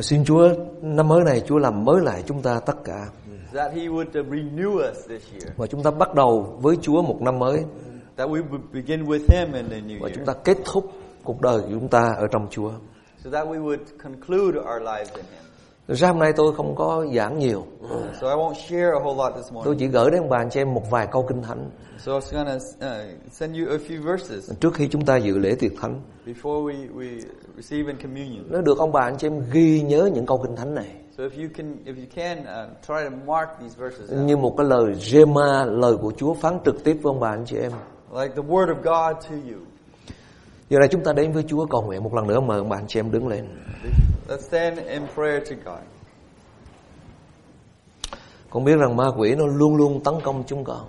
Xin Chúa năm mới này Chúa làm mới lại chúng ta tất cả that He would uh, renew us this year, và chúng ta bắt đầu với Chúa một năm mới that we would begin with Him in the new và chúng year, ta kết thúc cuộc đời của chúng ta ở trong Chúa. so that we would conclude our lives in Him. Ra hôm nay tôi không có giảng nhiều. So I won't share a whole lot this Tôi morning. chỉ gửi đến bạn cho em một vài câu kinh thánh So I was going to uh, send you a few verses trước khi chúng ta dự lễ tiệc thánh. before we, we receive in communion. Nếu được ông bà anh chị em ghi nhớ những câu kinh thánh này So if you can, if you can, uh, try to mark these verses out. như một cái lời rema, lời của Chúa phán trực tiếp với ông bà anh chị em. like the Word of God to you. Giờ này chúng ta đến với Chúa cầu nguyện một lần nữa mời ông bà anh chị em đứng lên. Let's stand in prayer to God. Con biết rằng ma quỷ nó luôn luôn tấn công chúng con.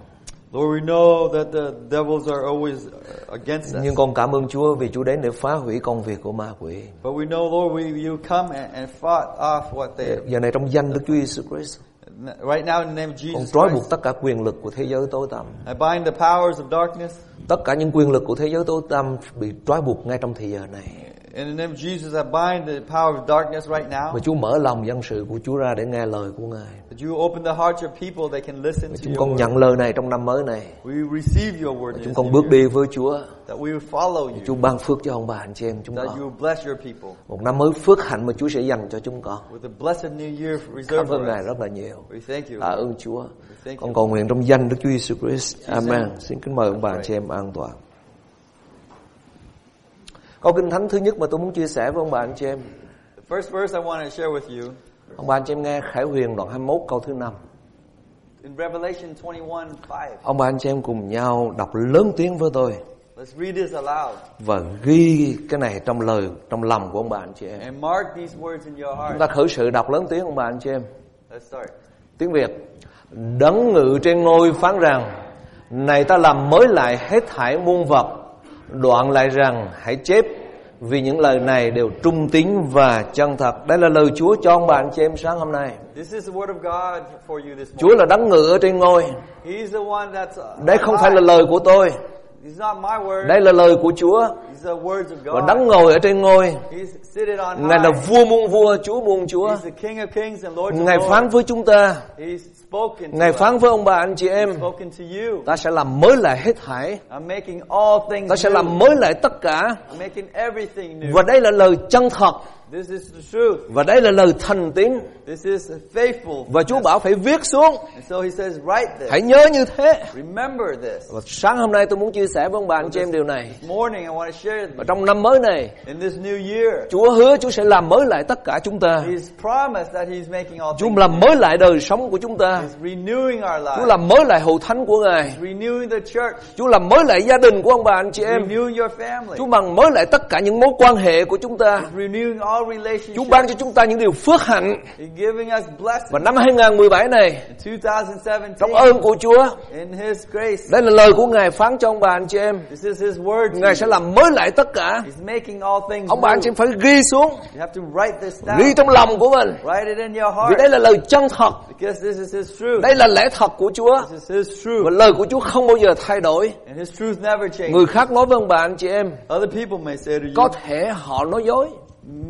Lord, we know that the devils are always uh, against us. Nhưng con cảm ơn Chúa vì Chúa đến để phá hủy công việc của ma quỷ. But we know, Lord, we, you come and, and fought off what they. Giờ này trong danh Đức Chúa Giêsu Christ, Right now, in the name of con Jesus trói Christ, buộc tất cả quyền lực của thế giới tối tăm. I bind the powers of darkness. Tất cả những quyền lực của thế giới tối tăm bị trói buộc ngay trong thời giờ này. In the name of Jesus, I bind the power of darkness right now. Và Chúa mở lòng dân sự của Chúa ra để nghe lời của Ngài. That you open the hearts of people they can listen to Chúng your con word. nhận lời này trong năm mới này. We receive your word Chúng con bước đi với Chúa. That we follow Chúa you. ban phước cho ông bà anh chị em chúng That con. you will bless your people. Một năm mới phước hạnh mà Chúa sẽ dành cho chúng con. With a blessed new year Cảm reserved ơn for Ngài rất là nhiều. We thank you. Tạ ơn Chúa. Con cầu nguyện trong danh Đức Chúa Giêsu Christ. Amen. Xin kính mời ông bà anh chị em an toàn. Câu kinh thánh thứ nhất mà tôi muốn chia sẻ với ông bà anh chị em. The first verse I want to share with you Ông bà anh chị em nghe Khải Huyền đoạn 21 câu thứ 5. in Revelation 21 5. Ông bà anh chị em cùng nhau đọc lớn tiếng với tôi Let's read this aloud và ghi cái này trong lời trong lòng của ông bà anh chị em. and mark these words in your Chúng heart. ta khởi sự đọc lớn tiếng ông bà anh chị em. Let's start. Tiếng Việt Đấng ngự trên ngôi phán rằng Này ta làm mới lại hết thảy muôn vật Đoạn lại rằng hãy chép Vì những lời này đều trung tín và chân thật. Đây là lời Chúa cho ông anh chị em sáng hôm nay. Chúa là đấng ngự ở trên ngôi. Đây không phải là lời của tôi. Đây là lời của Chúa. Và đấng ngồi ở trên ngôi. Ngài là vua muôn vua Chúa muôn Chúa. Ngài phán với chúng ta Ngài phán với ông bà anh chị em. Ta sẽ làm mới lại hết thảy I'm making all things Ta sẽ new. làm mới lại tất cả I'm making everything new. Và đây là lời chân thật This is the truth. Và đây là lời thành tín This is faithful. Và Chúa bảo phải viết xuống And so he says, write this. Hãy nhớ như thế Remember this. Và sáng hôm nay tôi muốn chia sẻ với ông bà anh chị em điều này This morning I want to share Và trong năm mới này in this new year. Chúa hứa Chúa sẽ làm mới lại tất cả chúng ta He's promised that he's making all Chúa làm mới lại đời sống của chúng ta He's renewing our Chúa lives. làm mới lại hậu thánh của Ngài Renewing the church. Chúa làm mới lại gia đình của ông bà anh chị em Renewing your family. Chúa bằng mới lại tất cả những mối quan hệ của chúng ta Renewing all Chúa ban cho chúng ta những điều phước hạnh He's giving us blessings. Và năm 2017 này In 2017, Trong ơn của Chúa in His grace, Đây là lời của Ngài phán cho ông bà anh chị em this is His word. to Ngài sẽ làm mới lại tất cả He's making all things Ông bà anh chị em phải ghi xuống You have to write this Ghi down. trong lòng của mình Write it in your Vì heart. đây là lời chân thật Because this is His truth. Đây là lẽ thật của Chúa This is His Và truth. lời của Chúa không bao giờ thay đổi And His truth never changes. Người khác nói với ông bà anh chị em Other people may say to Có you, thể họ nói dối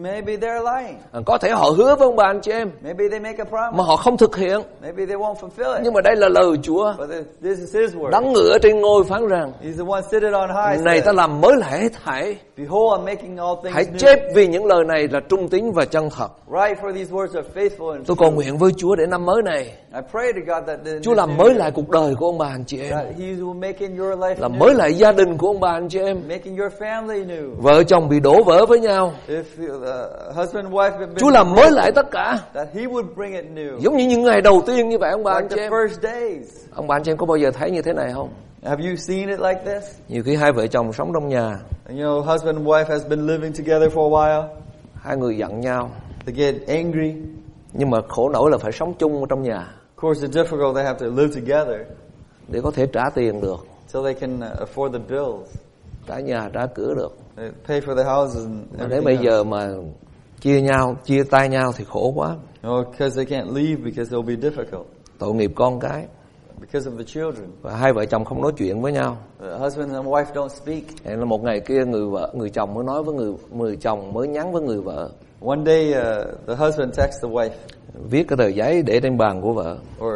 maybe they're lying. À, Có thể họ hứa với ông bà anh chị em Maybe they make a promise. Mà họ không thực hiện Maybe they won't fulfill it. Nhưng mà đây là lời Chúa But this is His word. Đấng ngự ở trên ngôi phán rằng He's the one seated on high. Này ta làm mới lại hết thảy Behold, I'm making all things Hãy new. chép vì những lời này là trung tín và chân thật Write for these words are faithful and Tôi cầu nguyện với Chúa để năm mới này I pray to God that the, Chúa làm mới lại cuộc đời của ông bà anh chị em that He will make in your life Làm mới lại gia đình của ông bà anh chị em making your family new. Vợ chồng bị đổ vỡ với nhau If husband and wife have been Chúa làm mới lại tất cả that He would bring it new. Giống như những ngày đầu tiên như vậy ông bà anh chị em first days. Ông bà anh chị em có bao giờ thấy như thế này không Have you seen it like this? Nhiều khi hai vợ chồng sống trong nhà And, you know, husband and wife has been living together for a while. Hai người giận nhau They get angry. Nhưng mà khổ nổi là phải sống chung trong nhà Of course, it's difficult. They have to live together Để có thể trả tiền được till they can uh, afford the bills. Trả nhà trả cửa được pay for the houses and Mà Nếu bây else. giờ mà chia nhau Chia tay nhau thì khổ quá No, because they can't leave because it'll be difficult Tội nghiệp con cái because of the children. Và hai vợ chồng không nói chuyện với nhau The husband and wife don't speak. Hẹn là một ngày kia người vợ người chồng mới nói với người người chồng mới nhắn với người vợ One day, uh, the husband texts the wife viết cái tờ giấy để trên bàn của vợ or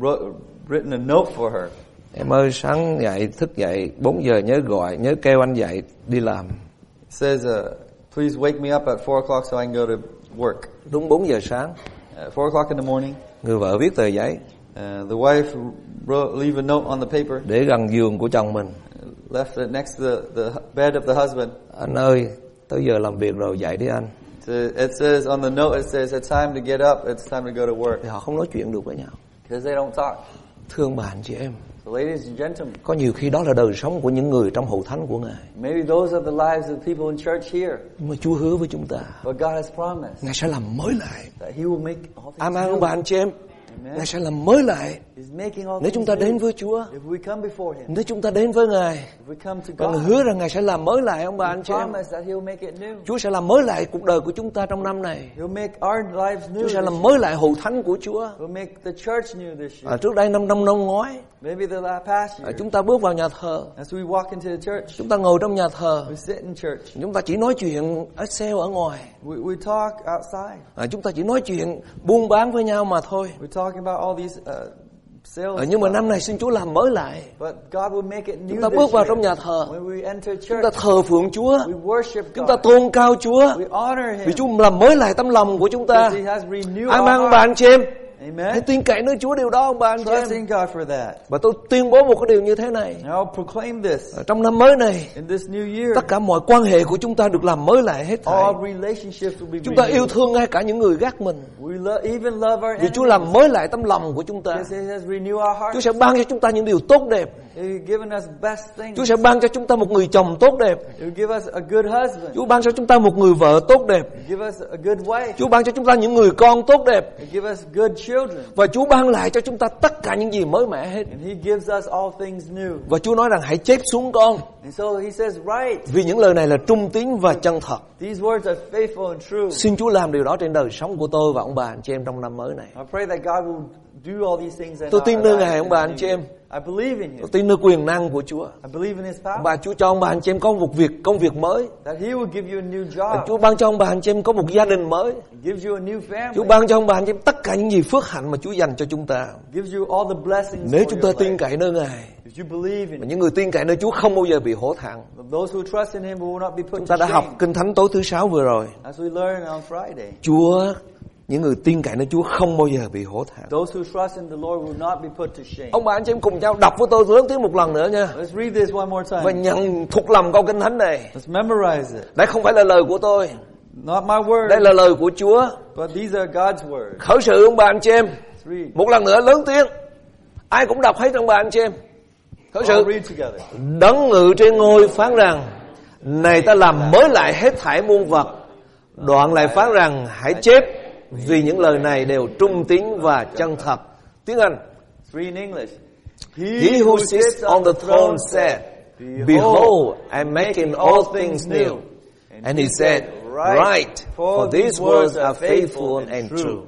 wrote, written a note for her. Em ơi sáng dậy thức dậy 4 giờ nhớ gọi nhớ kêu anh dậy đi làm. It says, uh, please wake me up at 4 o'clock so I can go to work. đúng 4 giờ sáng. At 4 o'clock in the morning, người vợ viết tờ giấy. Uh, the wife wrote, leave a note on the paper, để gần giường của chồng mình. Left it next to the, the bed of the husband. anh ơi tới giờ làm việc rồi dậy đi anh. So it says on the note, it says, it's time to get up, it's time to go to work. thì họ không nói chuyện được với nhau. Because they don't talk. thương bà anh chị em So ladies and gentlemen, có nhiều khi đó là đời sống của những người trong hậu thánh của ngài maybe those are the lives of people in church here. nhưng mà Chúa hứa với chúng ta But God has promised ngài sẽ làm mới lại that He will make all things amen new. bà anh chị em Amen. ngài sẽ làm mới lại nếu chúng ta đến với Chúa If we come before Him, nếu chúng ta đến với ngài if we come to và ngài God, hứa rằng ngài sẽ làm mới lại ông bà anh chị em promised that He'll make it new. Chúa sẽ làm mới lại cuộc đời của chúng ta trong năm này He'll make our lives new. Chúa sẽ làm mới lại hậu thánh của Chúa He'll make the church new this à, year. trước đây năm năm năm ngoái à, chúng ta bước vào nhà thờ As we walk into the church, chúng ta ngồi trong nhà thờ we sit in church. chúng ta chỉ nói chuyện ở ngoài We, we talk outside. à, chúng ta chỉ nói chuyện buôn bán với nhau mà thôi À, nhưng mà năm này xin Chúa làm mới lại. Chúng ta bước vào trong nhà thờ. Chúng ta thờ phượng Chúa. chúng ta tôn cao Chúa. Vì. Chúa làm mới lại tấm lòng của chúng ta. Ai mang anh chị em hãy Amen. tin cậy nơi Chúa điều đó ông bà anh chị Trust em God for that. và tôi tuyên bố một cái điều như thế này And I'll proclaim this Ở trong năm mới này in this new year. tất cả mọi quan hệ của chúng ta được làm mới lại hết thảy All relationships will be chúng ta yêu renewed. thương ngay cả những người gác mình We lo- even love our vì Chúa enemies. làm mới lại tấm lòng của chúng ta Because He has renewed our Chúa hearts. sẽ ban cho chúng ta những điều tốt đẹp He's given us best things. Chúa sẽ ban cho chúng ta một người chồng tốt đẹp He will give us a good husband. Chúa ban cho chúng ta một người vợ tốt đẹp He'll give us a good wife. Chúa ban cho chúng ta những người con tốt đẹp He'll give us good children. và Chúa ban lại cho chúng ta tất cả những gì mới mẻ hết And He gives us all things new. và Chúa nói rằng hãy chép xuống con And so He says, right, vì những lời này là trung tín và chân thật these words are faithful and true. xin Chúa làm điều đó trên đời sống của tôi và ông bà anh chị em trong năm mới này Tôi tin nơi Ngài, ông bà anh chị em. year. I believe in Him. tôi tin nơi quyền năng của Chúa I believe in His power. Bà Chúa cho ông bà anh chị em có một việc công việc mới That He will give you a new Và job. Chúa ban cho ông bà anh chị em có một gia đình mới Gives you a new Chúa family. ban cho ông bà anh chị em tất cả những gì phước hạnh mà Chúa dành cho chúng ta Gives you all the blessings Nếu chúng ta tin cậy nơi Ngài If you believe Và in những người tin cậy nơi Chúa không bao giờ bị hổ thẹn Those who trust in Him will not be put Chúng to ta đã học. Kinh Thánh tối thứ sáu vừa rồi As we learn on Friday. Chúa những người tin cậy nơi Chúa không bao giờ bị hổ thẹn Those who trust in the Lord will not be put to shame. Ông bà anh chị em cùng nhau đọc với tôi lớn tiếng một lần nữa nha Let's read this one more Và time. nhận thuộc lòng câu Kinh Thánh này Let's memorize it. Đây không phải là lời của tôi Not my word, Đây là lời của Chúa but these are God's words. Khởi sự ông bà anh chị em. Một lần nữa lớn tiếng Ai cũng đọc hết ông bà anh chị em Khởi sự. Đấng ngự trên ngôi phán rằng Này ta làm mới lại hết thảy muôn vật Đoạn lại phán rằng Hãy chép Vì những lời này đều trung tín và chân thật. Tiếng Anh. Let's in English. He who sits on the throne said Behold, I'm making all things new. And he said Right, for these words are faithful and true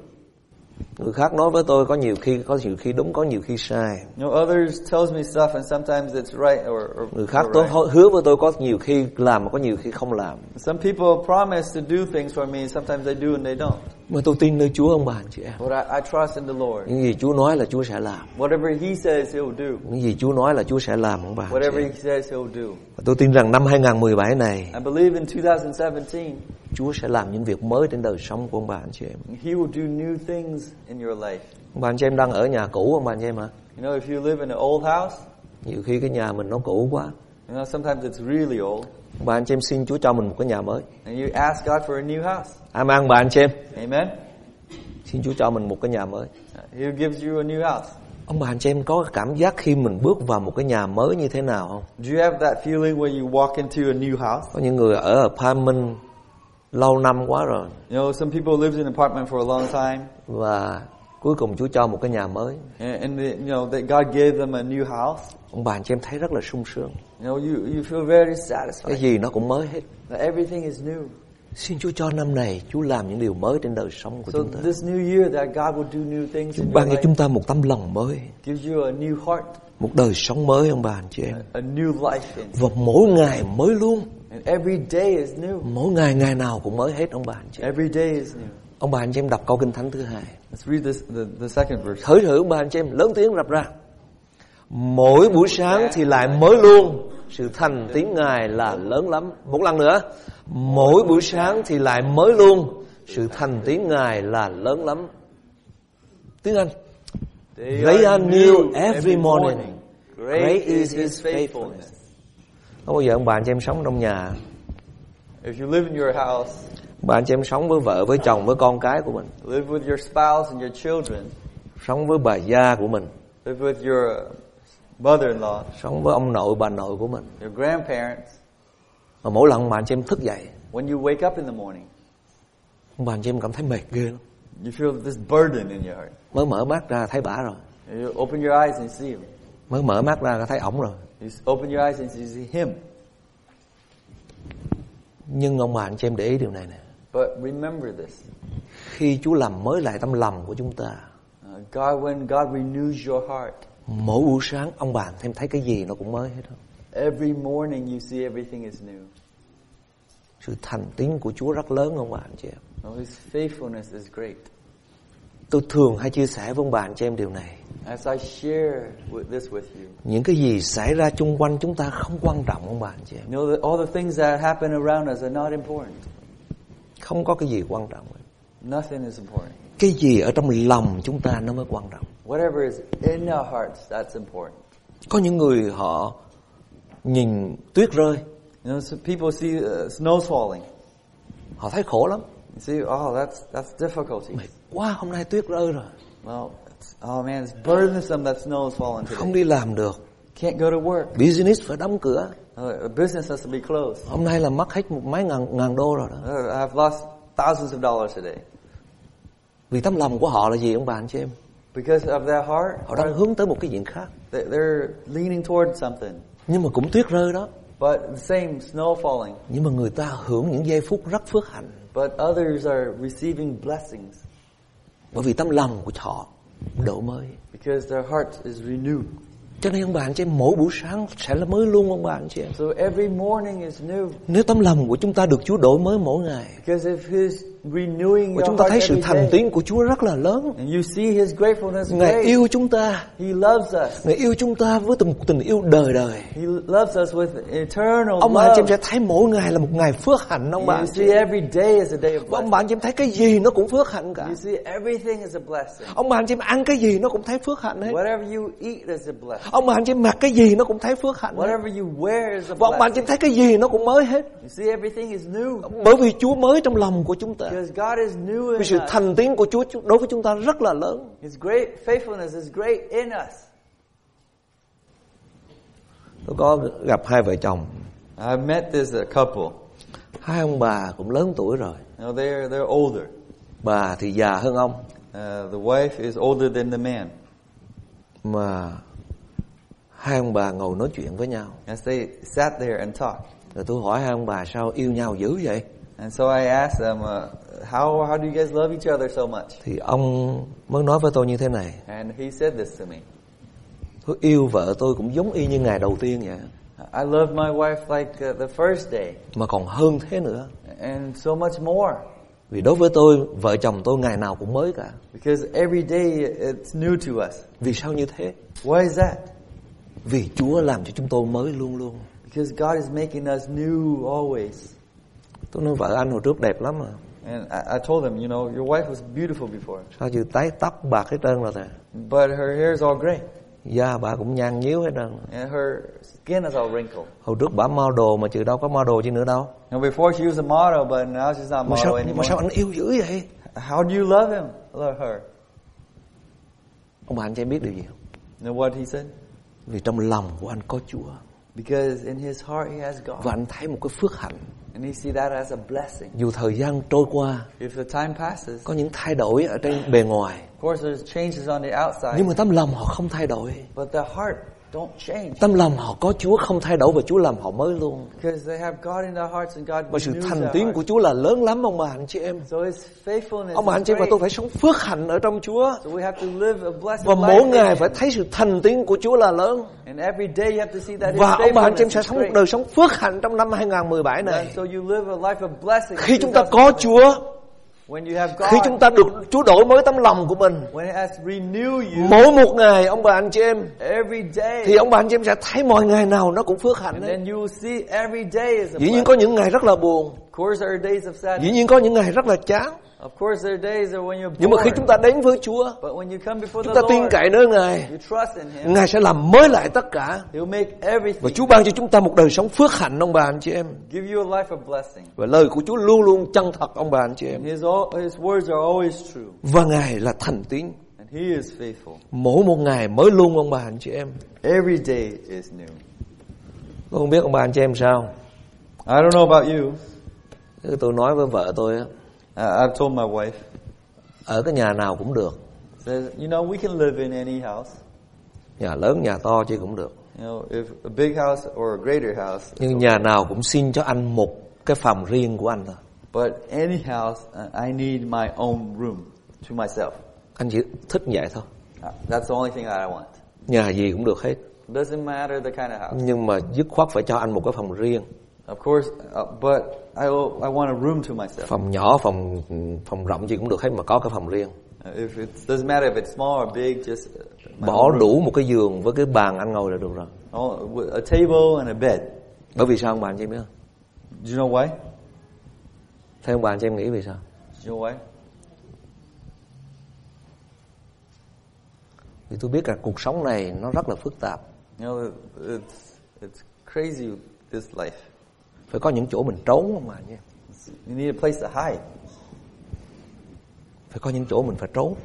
Người khác nói với tôi có nhiều khi có nhiều khi đúng có nhiều khi sai You know, others tells me stuff and sometimes it's right or, or, Người khác or tôi right. hứa với tôi có nhiều khi làm mà có nhiều khi không làm Some people promise to do things for me, sometimes they do and they don't. Mà tôi tin nơi Chúa ông bà anh chị em But I, I trust in the Lord. Những gì Chúa nói là Chúa sẽ làm Whatever He says, He'll do. Những gì Chúa nói là Chúa sẽ làm ông bà Whatever em He says, He'll do. Và tôi tin rằng năm 2017 này I believe in 2017, Chúa sẽ làm những việc mới trên đời sống của ông bà anh chị em He will do new things in your life. Ông bà anh chị em đang ở nhà cũ ông bà anh chị em hả You know, if you live in an old house, Nhiều khi cái nhà mình nó cũ quá you know, sometimes it's really old, Ông bà anh chị em xin Chúa cho mình một cái nhà mới and you ask God for a new house. Amen bà anh chị em Amen? Xin Chúa cho mình một cái nhà mới He gives you a new house. Ông bà anh chị em có cảm giác khi mình bước vào một cái nhà mới như thế nào không Do you have that feeling when you walk into a new house? Có những người ở apartment lâu năm quá rồi. You know, some people lived in an apartment for a long time, Và cuối cùng Chúa cho một cái nhà mới. And, and you know that God gave them a new house. Ông bà anh chị em thấy rất là sung sướng. You know, you, you feel very Cái satisfied gì nó cũng mới hết. That everything is new. Xin Chúa cho năm này Chúa làm những điều mới trên đời sống của So chúng ta. this new year, that God will do new things Chúa ban cho chúng ta một tấm lòng mới. gives you a new heart, Một đời sống mới ông bà anh chị em. A new life, Và mỗi ngày mới luôn And every day is new. Mỗi ngày ngày nào cũng mới hết ông bà anh chị. Every day is new. Ông bà anh chị em đọc câu kinh thánh thứ hai. Let's read this the, the second verse. Thử thử ông bà anh chị em lớn tiếng rập ra. Mỗi buổi sáng thì lại mới luôn. Sự thành tiếng Ngài là lớn lắm. Một lần nữa. Mỗi buổi sáng thì lại mới luôn. Sự thành tiếng Ngài là lớn lắm. Tiếng Anh. They are new every morning. Great is his faithfulness. Có bao giờ ông bà anh chị em sống trong nhà? If you live in your house, Bà anh chị em sống với vợ, với chồng, với con cái của mình. live with your spouse and your children, Sống với bà gia của mình. Live with your mother-in-law, Sống với ông nội, bà nội của mình. Your grandparents. Mà mỗi lần bà anh chị em thức dậy When you wake up in the morning, bà anh chị em cảm thấy mệt ghê lắm. you feel this burden in your heart. Mới mở mắt ra thấy bả rồi. You open your eyes and see. Him. Mới mở mắt ra thấy ổng rồi S- open your eyes and you see him. Nhưng ông bà anh chị em để ý điều này nè But remember this. Khi Chúa làm mới lại tâm lòng của chúng ta Uh, God, when God renews your heart, Mỗi buổi sáng ông bà thêm thấy cái gì nó cũng mới hết every morning you see everything is new. Sự thành tín của Chúa rất lớn ông bà anh chị em Oh, his faithfulness is great. Tôi thường hay chia sẻ với ông bà anh chị em điều này As I share with this with you, Những cái gì xảy ra chung quanh chúng ta không quan trọng ông bà anh chị em that all the things that happen around us are not important. Không có cái gì quan trọng Nothing is important. Cái gì ở trong lòng chúng ta nó mới quan trọng Whatever is in our hearts, that's important. Có những người họ nhìn tuyết rơi You know, so people see uh, snow falling. Họ thấy khổ lắm You see, oh, that's that's difficulty. Mệt quá hôm nay tuyết rơi rồi Well, oh man, it's burdensome that snow is falling Không today. đi làm được Can't go to work. Business phải đóng cửa Uh, business has to be closed. Hôm nay là mất hết một mấy ngàn, ngàn đô rồi đó Uh, I've lost thousands of dollars today Vì tấm lòng của họ là gì ông bà anh chị em because of their heart. Họ đang hướng tới một cái chuyện khác they- They're leaning towards something. Nhưng mà cũng tuyết rơi đó But the same snow falling. Nhưng mà người ta hưởng những giây phút rất phước hạnh. But others are receiving blessings. Bởi vì tấm lòng của họ đổi mới. Because their heart is renewed. Cho nên ông bà anh chị em mỗi buổi sáng sẽ là mới luôn ông bà anh chị. Em So every morning is new. Nếu tấm lòng của chúng ta được Chúa đổi mới mỗi ngày because if His Và your chúng ta thấy sự thành tín của Chúa rất là lớn. And you see His gratefulness Ngài yêu chúng ta. He loves us. Ngài yêu chúng ta với tình, tình yêu đời đời. He loves us with eternal Ông bà anh chị em sẽ thấy mỗi ngày là một ngày phước hạnh ông bà You anh chị see em. every day is a day of Và ông bà anh chị em thấy cái gì nó cũng phước hạnh cả. You see everything is a blessing. Ông bà anh chị em ăn cái gì nó cũng thấy phước hạnh hết. Whatever you eat is a blessing. Ông bà anh chị em mặc cái gì nó cũng thấy phước hạnh hết. Whatever you wear is a Và ông bà anh chị em thấy cái gì nó cũng mới hết. You see everything is new. Bởi vì Chúa mới trong lòng của chúng ta because God is new Vì in sự us. thành tín của Chúa đối với chúng ta rất là lớn His great faithfulness is great in us. Tôi có gặp hai vợ chồng I met this uh, couple. Hai ông bà cũng lớn tuổi rồi know, they're they're older. Bà thì già hơn ông Uh, the wife is older than the man. Mà hai ông bà ngồi nói chuyện với nhau As they sat there and talked, Rồi tôi hỏi hai ông bà sao yêu nhau dữ vậy and so I asked them, uh, "How how do you guys love each other so much?" Thì ông mới nói với tôi như thế này And he said this to me. Tôi yêu vợ tôi cũng giống y như ngày đầu tiên vậy I love my wife like uh, the first day, Mà còn hơn thế nữa and so much more. Vì đối với tôi Vợ chồng tôi ngày nào cũng mới cả Because every day it's new to us. Vì sao như thế Why is that? Vì Chúa làm cho chúng tôi mới luôn luôn Because God is making us new always. Tôi nói vợ anh hồi trước đẹp lắm mà And I, I told him, you know, your wife was beautiful before, Sao chứ tái tóc bạc hết trơn rồi nè but her hair is all gray, Da bà cũng nhăn nhíu hết trơn and her skin is all wrinkled. Hồi trước bà model mà chứ đâu có model chứ nữa đâu know, before she was a model, but now she's not Mà sao, model mà sao anymore. anh yêu dữ vậy How do you love him? Love her. Ông bà anh cho em biết điều gì không You know what he said? Vì trong lòng của anh có Chúa Because in his heart he has God, Và anh thấy một cái phước hạnh and he see that as a blessing. Dù thời gian trôi qua If the time passes, Có những thay đổi ở trên bề ngoài of course, there's changes on the outside, Nhưng mà tấm lòng họ không thay đổi but the heart. Tâm lòng họ có Chúa không thay đổi và Chúa làm họ mới luôn. Because they have God in their hearts and God Và sự thành tiến của Chúa là lớn lắm ông bà anh chị em. So His faithfulness Ông bà anh chị em và tôi phải sống phước hạnh ở trong Chúa. So we have to live a blessed Và mỗi ngày phải thấy sự thành tiến của Chúa là lớn. And every day you have to see that His Và ông bà anh chị em sẽ sống một đời sống phước hạnh trong năm 2017 này. And so you live a life of blessing. Khi chúng ta có 2017. Chúa, khi chúng ta được Chúa đổi mới tấm lòng của mình, when it has renewed you mỗi một ngày ông bà anh chị em every day, thì ông bà anh chị em sẽ thấy mọi ngày nào nó cũng phước hạnh đấy. then you will see every day is a Dĩ nhiên có những ngày rất là buồn, Of course, there are days of sadness. dĩ nhiên có những ngày rất là chán. Of course, there are days that when you're Nhưng mà khi chúng ta đến với Chúa, But when you come before chúng the ta tin Lord, cậy nơi Ngài, you trust in Him. Ngài sẽ làm mới lại tất cả. He'll make Và everything. Chúa ban cho chúng ta một đời sống phước hạnh ông bà anh chị em. Give you a life of blessing. Và lời của Chúa luôn luôn chân thật ông bà anh chị em. His all, His words are always true, Và Ngài là thành tín. and He is faithful. Mỗi một ngày mới luôn ông bà anh chị em. Every day is new. Tôi không biết ông bà anh chị em sao. I don't know about you. Tôi nói với vợ tôi á, Uh, I've told my wife, ở cái nhà nào cũng được. says, you know, we can live in any house. Nhà lớn, nhà to chứ cũng được. You know, if a big house or a greater house, Nhưng nhà nào cũng xin cho anh một cái phòng riêng của anh thôi. but any house, uh, I need my own room to myself. Anh chỉ thích vậy thôi. Uh, That's the only thing that I want. Nhà gì cũng được hết. Doesn't matter the kind of house. Nhưng mà dứt khoát phải cho anh một cái phòng riêng. Of course, uh, but I, I want a room to myself. Phòng nhỏ, phòng phòng rộng gì cũng được hết mà có cái phòng riêng. If it doesn't matter if it's small or big, just uh, Bỏ đủ một cái giường với cái bàn anh ngồi là được rồi. Oh, a table and a bed. Bởi vì sao ông bà anh chị biết không? Do you know why? Theo ông bà anh chị em nghĩ vì sao? Do you know why? Vì tôi biết là cuộc sống này nó rất là phức tạp. You know, it's it's crazy this life. Phải có những chỗ mình trốn không chị em? You need a place to hide. Phải có những chỗ mình phải trốn.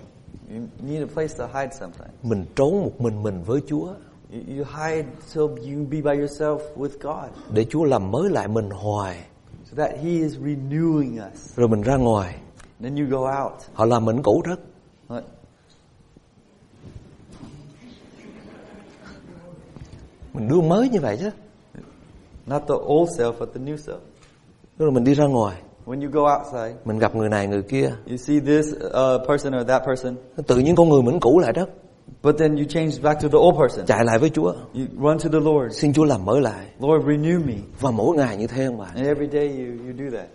You need a place to hide sometimes. Mình trốn một mình mình với Chúa. You, hide so you be by yourself with God, Để Chúa làm mới lại mình hoài. so that He is renewing us. Rồi mình ra ngoài. Then you go out. Họ làm mình cũ rất. Mình đưa mới như vậy chứ. Not the old self, but the new self. Rồi mình đi ra ngoài. When you go outside, Mình gặp người này người kia. you see this uh, person or that person, Tự nhiên con người mình cũ lại đó. but then you change back to the old person. Chạy lại với Chúa. You run to the Lord. Xin Chúa làm mới lại. Lord, renew me. Và mỗi ngày như thế không bà. And every day you, you do that.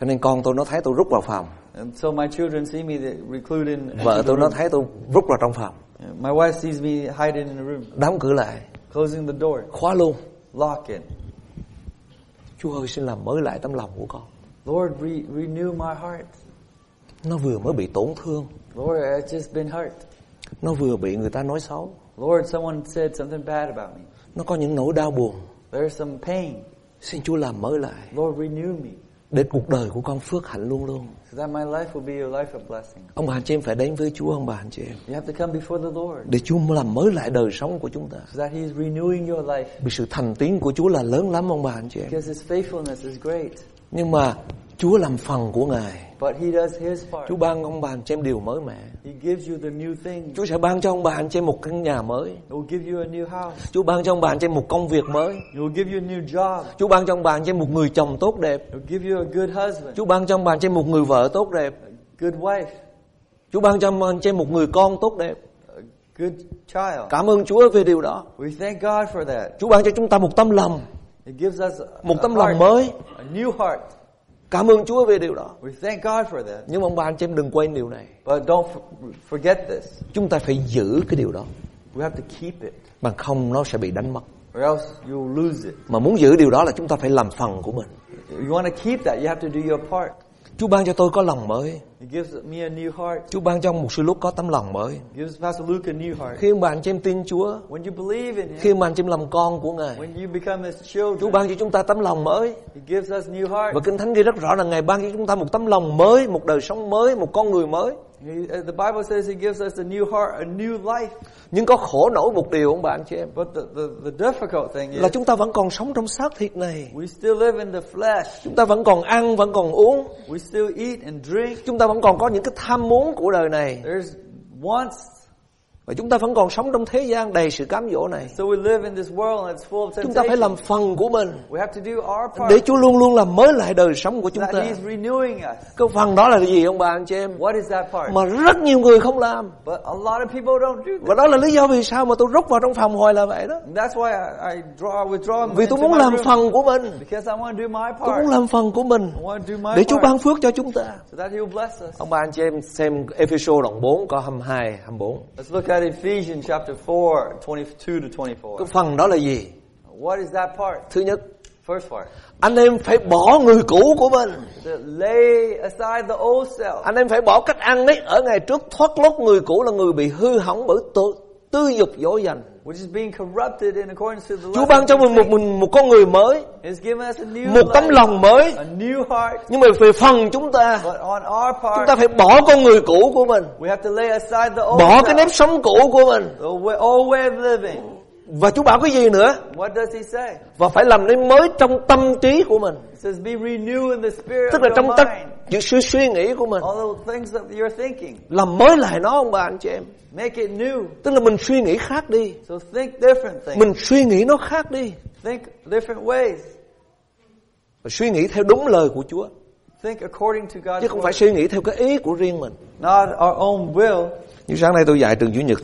Cho nên con tôi nó thấy tôi rút vào phòng. And so my children see me they reclude in. Vợ tôi nó thấy tôi rút vào trong phòng. My wife sees me hiding in a room, Đóng cửa lại. closing the door, Khóa luôn. lock it. Chúa ơi xin làm mới lại tấm lòng của con. Lord, re- renew my heart. Nó vừa mới bị tổn thương. Lord, I've just been hurt. Nó vừa bị người ta nói xấu. Lord, someone said something bad about me. Nó có những nỗi đau buồn. There's some pain. Xin Chúa làm mới lại. Lord, renew me. Để cuộc đời của con phước hạnh luôn luôn. So that my life will be a life of blessing. Ông bà anh chị em phải đến với Chúa ông bà anh chị em. You have to come before the Lord Để Chúa làm mới lại đời sống của chúng ta. so that He's renewing your life Vì sự thành tiến của Chúa là lớn lắm ông bà anh chị em. because His faithfulness is great. Nhưng mà Chúa làm phần của Ngài. But He does His part. Chúa ban ông bà anh chị em điều mới mẻ. He gives you the new thing. Chúa sẽ ban cho ông bà anh chị em một căn nhà mới. He will give you a new house. Chúa ban cho ông bà anh chị em một công việc mới. He will give you a new job. Chúa ban cho ông bà anh chị em một người chồng tốt đẹp. He will give you a good husband, Chúa ban cho ông bà anh chị em một người vợ tốt đẹp. good wife, Chúa ban cho ông bà anh chị em một người con tốt đẹp. a good child. Cảm ơn Chúa về điều đó. We thank God for that. Chúa ban cho chúng ta một tâm lòng, He gives us a, một a tấm lòng mới. a new heart. Cảm ơn Chúa về điều đó. We thank God for that. Nhưng ông bà anh chị em đừng quên điều này. But don't forget this. Chúng ta phải giữ cái điều đó. We have to keep it, Bằng không nó sẽ bị đánh mất. or else you'll lose it. Mà muốn giữ điều đó là chúng ta phải làm phần của mình. You want to keep that, you have to do your part. Chúa ban cho tôi có lòng mới. He gives me a new heart. Chúa ban cho một sư lúc có tấm lòng mới. He gives Pastor Luke a new heart. Khi bà anh chị em tin Chúa, When you believe in Him, khi mà anh chị em làm con của Ngài, when you become His Chúa ban cho chúng ta tấm lòng mới. He gives us new heart. Và Kinh Thánh ghi rất rõ là Ngài ban cho chúng ta một tấm lòng mới, một đời sống mới, một con người mới. Uh, the Bible says He gives us a new heart, a new life. Nhưng có khổ nổi một điều ông bà anh chị em But the, the, the difficult thing là is chúng ta vẫn còn sống trong xác thịt này. we still live in the flesh. Chúng ta vẫn còn ăn, vẫn còn uống. We still eat and drink. Chúng ta vẫn còn có những cái tham muốn của đời này. There's wants. Và chúng ta vẫn còn sống trong thế gian đầy sự cám dỗ này. So we live in this world and it's full of Chúng ta phải làm phần của mình We have to do our part để Chúa luôn luôn làm mới lại đời sống của chúng ta. He's renewing us. Cái phần đó là gì ông bà anh chị em? What is that part? Mà rất nhiều người không làm. But a lot of people don't do Và that. đó là lý do vì sao mà tôi rút vào trong phòng hồi là vậy đó. And that's why I, I draw, withdraw Vì tôi muốn làm room. phần của mình. Because I want to do my Tôi muốn part. làm phần của mình I want to do my để Chúa part ban phước cho chúng ta. so that He will bless us. Ông bà anh chị em xem Ephesos đoạn 4 câu 22, 24. Let's look at Ephesians chapter 4, 22 to 24. Cái phần đó là gì? What is that part? Thứ nhất, First part. anh em phải bỏ người cũ của mình. To lay aside the old self. Anh em phải bỏ cách ăn nấy ở ngày trước thoát lốt người cũ là người bị hư hỏng bởi tư, tư dục dỗ dành. Which is being corrupted in accordance to the Chúa ban cho mình một mình một con người mới, He's given us a new một tấm lòng mới. a new heart. Nhưng mà về phần chúng ta, But on our chúng part, ta phải bỏ con người cũ của mình, we have to lay aside the old bỏ cái nếp sống cũ của mình. Và Chúa bảo cái gì nữa? What does he say? Và phải làm nên mới trong tâm trí của mình, says, be renewed in the spirit tức of là trong tất mind. những sự suy nghĩ của mình, All the things that you're thinking. làm mới lại nó ông bà anh chị em. Make it new. Tức là mình suy nghĩ khác đi, So think different things. mình suy nghĩ nó khác đi, Think different ways. và suy nghĩ theo đúng lời của Chúa, Think according to God's chứ không phải suy nghĩ theo cái ý của riêng mình. Not our own will. Như sáng nay tôi dạy trường chủ nhật,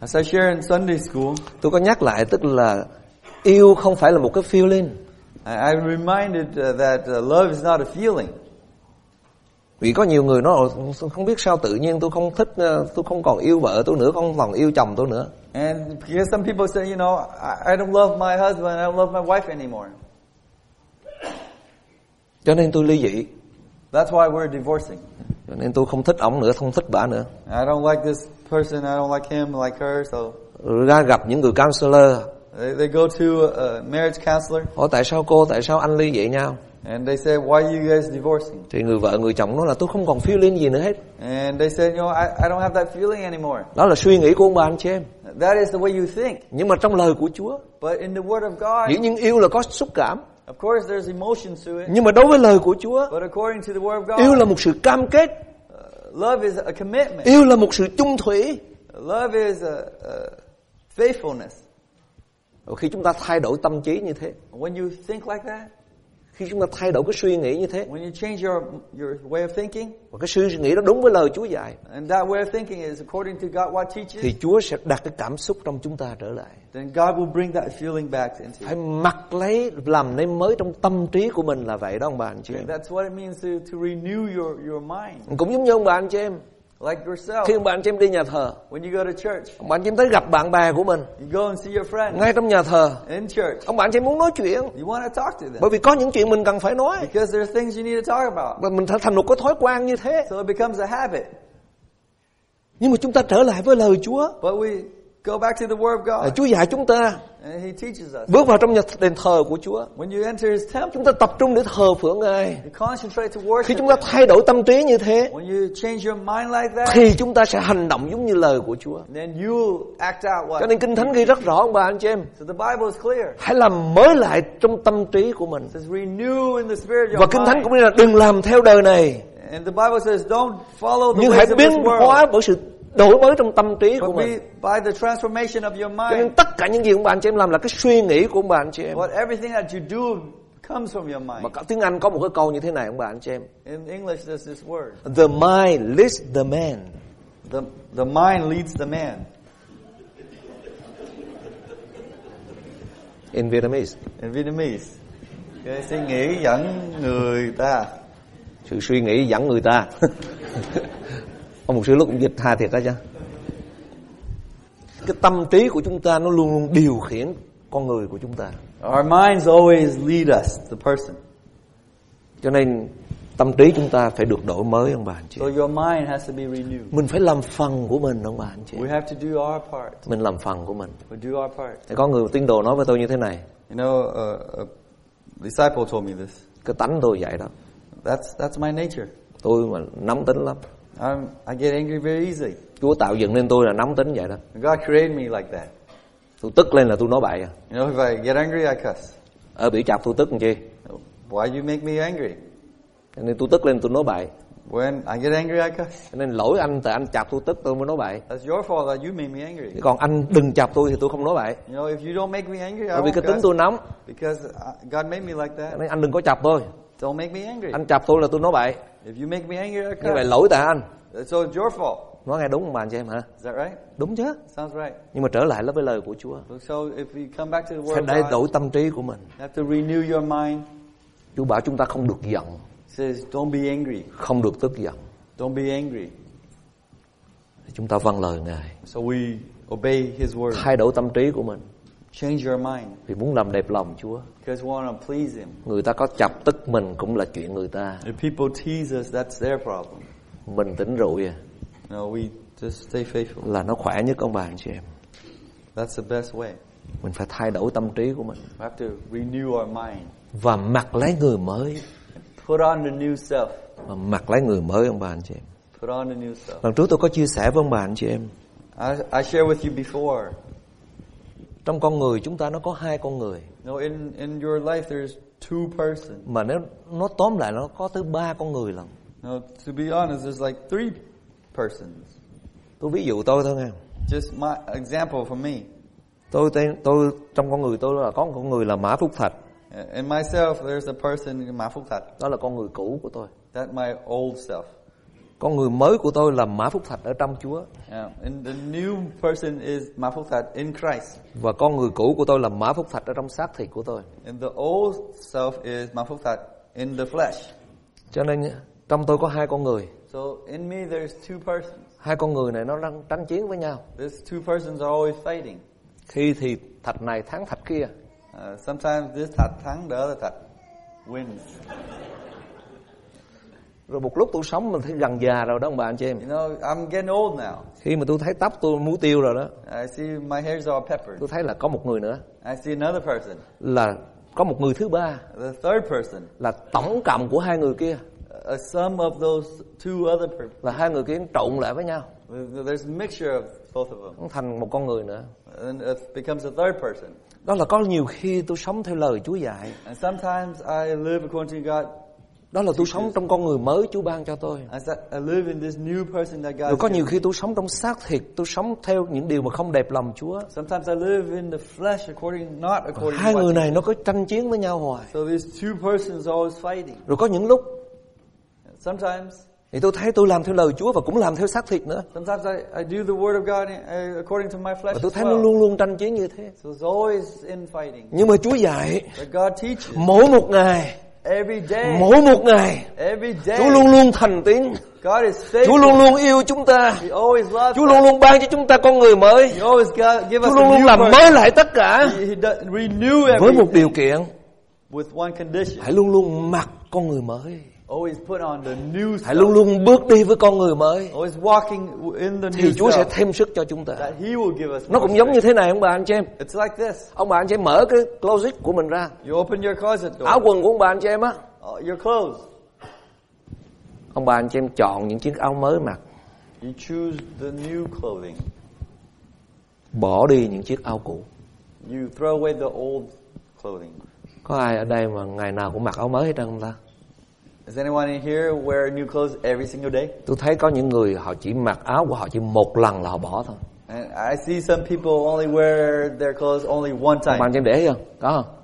As I share in Sunday school, tôi có nhắc lại tức là yêu không phải là một cái feeling, I, I'm reminded uh, that uh, love is not a feeling. vì có nhiều người nói "Ồ, không biết sao tự nhiên tôi không thích, ờ, tôi không còn yêu vợ tôi nữa, không còn yêu chồng tôi nữa. And because some people say, you know, I, I don't love my husband, I don't love my wife anymore. Cho nên tôi ly dị, That's why we're divorcing. cho nên tôi không thích ổng nữa, không thích bà nữa. I don't like this person, I don't like him, like her, so Rồi ra gặp những người counselor, they, they go to a marriage counselor hỏi tại sao cô, tại sao anh ly dị nhau? and they say, why are you guys divorcing? Thì người vợ, người chồng nói là tôi không còn feeling gì nữa hết. And they say, you know, I, I don't have that feeling anymore. Đó là suy nghĩ của ông bà anh chị em. That is the way you think. Nhưng mà trong lời của Chúa, But in the Word of God, dĩ nhiên yêu là có xúc cảm. of course, there's emotions to it. Nhưng mà đối với lời của Chúa, But according to the Word of God, yêu là một sự cam kết, love is a commitment. yêu là một sự chung thủy. Love is a, a faithfulness. Và khi chúng ta thay đổi tâm trí như thế, When you think like that, khi chúng ta thay đổi cái suy nghĩ như thế, when you change your your way of thinking, và cái suy nghĩ đó đúng với lời Chúa dạy, and that way of thinking is according to God what teaches, thì Chúa sẽ đặt cái cảm xúc trong chúng ta trở lại. then God will bring that feeling back into. Phải mặc lấy làm nên mới trong tâm trí của mình là vậy đó ông bà anh chị em. That's what it means to, to renew your, your mind. Cũng giống như ông bà anh chị em, Like yourself, khi chị em đi nhà thờ, when you go to church, ông chị em tới gặp bạn bè của mình you go and see your friends ngay trong nhà thờ, in church. ông chị em muốn nói chuyện, You want to talk to them bởi vì có những chuyện mình cần phải nói, because there are things you need to talk about. và mình thành một cái thói quen như thế. So it becomes a habit. Nhưng mà chúng ta trở lại với lời Chúa, But we go back to the Word of God, Chúa dạy chúng ta and He teaches us. bước vào trong nhà đền thờ của Chúa, When you enter His temple, chúng ta tập trung để thờ phượng Ngài. you concentrate to Khi worship. chúng ta thay đổi tâm trí như thế, When you change your mind like that, thì chúng ta sẽ hành động giống như lời của Chúa. then you act out what. Cho nên Kinh Thánh ghi rất rõ ông bà anh chị em, So the Bible is clear. hãy làm mới lại trong tâm trí của mình. It says renew in the spirit of Và your Kinh Thánh cũng nói là đừng làm theo đời này, And the Bible says don't follow the nhưng ways hãy of biến hóa bởi sự đổi mới trong tâm trí của mình. by the transformation of your Cho nên mind. tất cả những gì ông bà anh chị em làm là cái suy nghĩ của ông bà anh chị em. What everything that you do comes from your Mà mind. cả tiếng Anh có một cái câu như thế này ông bà anh chị em. In English, there's this word: The mind leads the man. the the mind leads the man. In Vietnamese. In Vietnamese, cái suy nghĩ dẫn người ta. Sự suy nghĩ dẫn người ta. Ông một sư lúc cũng dịch hai thiệt đó chứ. Cái tâm trí của chúng ta nó luôn luôn điều khiển con người của chúng ta. Our minds always lead us, the person. Cho nên tâm trí chúng ta phải được đổi mới ông bà anh chị. So your mind has to be renewed. Mình phải làm phần của mình ông bà anh chị. We have to do our part. Mình làm phần của mình. We do our part. Thì có người tín đồ nói với tôi như thế này. You know, a, a disciple told me this. Cái tánh tôi vậy đó. That's that's my nature. Tôi mà nóng tính lắm. I'm, I get angry very easily. Chúa tạo dựng nên tôi là nóng tính vậy đó. God created me like that. Tôi tức lên là tôi nói bậy à. You know, if I get angry, I cuss. Ở bị chặt tôi tức làm chi. Why you make me angry? Nên tôi tức lên tôi nói bậy. When I get angry, I cuss. Nên lỗi anh tại anh chọc tôi tức tôi mới nói bậy. That's your fault that you made me angry. Còn anh đừng chọc tôi thì tôi không nói bậy. You know, if you don't make me angry, I Bởi vì cái tính tôi nóng. Because uh, God made me like that. nên anh đừng có chọc tôi. Don't make me angry. Anh chọc tôi là tôi nói bậy. If you make me angry, I Như vậy lỗi tại anh. So it's your fault. Nói nghe đúng không bạn chị em hả? Is that right? Đúng chứ. Sounds right. Nhưng mà trở lại với lời của Chúa. So if we come back to the Phải Word thay God, đổi tâm trí của mình. you have to renew your mind. Chúa bảo chúng ta không được giận, It says, don't be angry. không được tức giận. Don't be angry. Chúng ta vâng lời Ngài. So we obey His word. Thay đổi tâm trí của mình. Change your mind. Vì muốn làm đẹp lòng Chúa. Because we want to please Him. Người ta có chọc tức mình cũng là chuyện người ta. If people tease us, that's their problem. Mình tỉnh rượu à, No, we just stay faithful. là nó khỏe nhất ông bà anh chị em. That's the best way. Mình phải thay đổi tâm trí của mình. We have to renew our mind. Và mặc lấy người mới. Put on the new self. Và mặc lấy người mới ông bà anh chị em. Put on the new self. Lần trước tôi có chia sẻ với ông bà anh chị em. I, I shared with you before. Trong con người chúng ta nó có hai con người. No, in, in your life, there's two persons. Mà nếu nó tóm lại nó có tới ba con người lần. No, to be honest, there's like three persons. Tôi ví dụ tôi thôi nghe. Just my example for me. Tôi tên tôi trong con người tôi là có một con người là Mã Phúc Thạch. In myself, there's a person, Mã Phúc Thạch. Đó là con người cũ của tôi. That's my old self. Con người mới của tôi là Mã Phúc Thạch ở trong Chúa. Yeah. And the new person is Mã Phúc Thạch in Christ. Và con người cũ của tôi là Mã Phúc Thạch ở trong xác thịt của tôi. And the old self is Mã Phúc Thạch in the flesh. Cho nên trong tôi có hai con người. So in me, there's two persons. Hai con người này nó đang tranh chiến với nhau. These two persons are always fighting. Khi thì thạch này thắng thạch kia. Uh, sometimes this Thạch thắng, the other Thạch wins. Rồi một lúc tôi sống mình thấy gần già rồi đó ông bà anh chị em. You know, I'm getting old now. Khi mà tôi thấy tóc tôi muối tiêu rồi đó. I see my hairs all peppered. Tôi thấy là có một người nữa. I see another person, Là có một người thứ ba. the third person, Là tổng cộng của hai người kia. a sum of those two other persons. Là hai người kia trộn lại với nhau. There's a mixture of both of them. Thành một con người nữa. And it becomes a third person. Đó là có nhiều khi tôi sống theo lời Chúa dạy. And sometimes I live according to God. Đó là tôi sống trong con người mới Chúa ban cho tôi. Rồi có nhiều khi tôi sống trong xác thịt, tôi sống theo những điều mà không đẹp lòng Chúa. Sometimes I live in the flesh according, not according Hai to người này nó có tranh chiến với nhau hoài. So these two persons always fighting. Rồi có những lúc Sometimes, thì tôi thấy tôi làm theo lời Chúa và cũng làm theo xác thịt nữa. sometimes I, I do the word of God according to my flesh Và tôi thấy nó luôn luôn tranh chiến như thế. So it's always in fighting. Nhưng mà Chúa dạy But God teaches mỗi một ngày, every day, mỗi một ngày every Chúa luôn day. luôn thành tiến. God is Chúa luôn luôn yêu chúng ta. He always loves Chúa luôn luôn ban cho chúng ta con người mới. He always got, give us Chúa a luôn luôn làm mới lại tất cả với một điều kiện with one condition. hãy luôn luôn mặc con người mới. Always put on the new Hãy luôn luôn bước đi với con người mới Always walking in the thì new Chúa sẽ thêm sức cho chúng ta. That He will give us Nó cũng giống như thế này ông bà anh chị em. It's like this. Ông bà anh chị em mở cái closet của mình ra. You open your closet door. Áo quần của ông bà anh chị em á. Your clothes. Ông bà anh chị em chọn những chiếc áo mới mặc. You choose the new clothing. Bỏ đi những chiếc áo cũ. You throw away the old clothing. Có ai ở đây mà ngày nào cũng mặc áo mới hết trơn không ta? Does anyone in here wear new clothes every single day? Tôi thấy có những người họ chỉ mặc áo của họ chỉ một lần là họ bỏ thôi. And I see some people only wear their clothes only one time. chị em để không? Có không?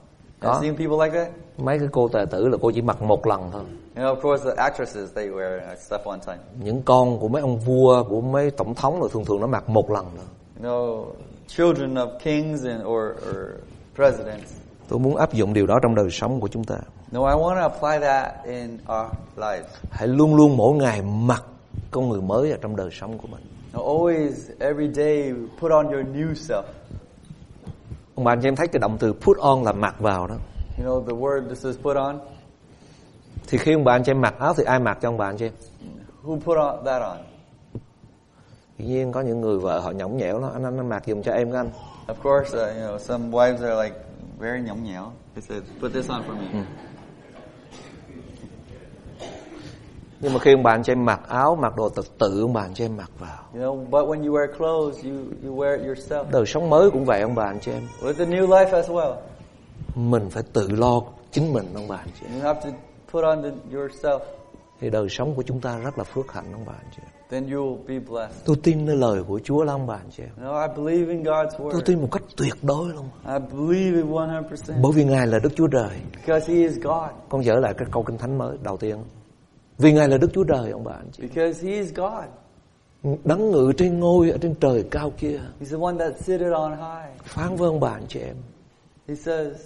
I've Có. seen people like that. Mấy cái cô tài tử là cô chỉ mặc một lần thôi. You know, of course, the actresses they wear uh, stuff one time. Những con của mấy ông vua, của mấy tổng thống là thường thường nó mặc một lần thôi. You know, children of kings and or, or presidents. Tôi muốn áp dụng điều đó trong đời sống của chúng ta. No, I want to apply that in our lives. Hãy luôn luôn mỗi ngày mặc con người mới ở trong đời sống của mình. Now, always, every day, put on your new self. Ông bà anh chị em thấy cái động từ put on là mặc vào đó. You know, the word this is put on. Thì khi ông bà anh chị em mặc áo thì ai mặc cho ông bà anh chị em? Who put on that on? Dĩ nhiên có những người vợ họ nhõng nhẽo đó, anh anh, anh mặc giùm cho em cái anh. Of course, uh, you know, some wives are like very nhõng nhẽo. They said, put this on for me. Nhưng mà khi ông bà anh chị em mặc áo, mặc đồ tự tự ông bà anh chị em mặc vào. You know, but when you wear clothes, you, you wear it yourself. Đời sống mới cũng vậy ông bà anh chị em. With the new life as well. Mình phải tự lo chính mình ông bà anh chị. You have to put on the, yourself. thì đời sống của chúng ta rất là phước hạnh ông bà anh chị then you'll be blessed. Tôi tin nơi lời của Chúa lắm ông bà anh chị em. You know, I believe in God's Tôi word. tin một cách tuyệt đối luôn. I believe it 100% Bởi vì Ngài là Đức Chúa Trời. because He is God. Con dở lại cái câu kinh thánh mới đầu tiên. Vì Ngài là Đức Chúa Trời ông bà anh chị. Because He is God. Đấng ngự trên ngôi ở trên trời cao kia. He's the one that sitteth on high. Phán với ông bà anh chị em. He says,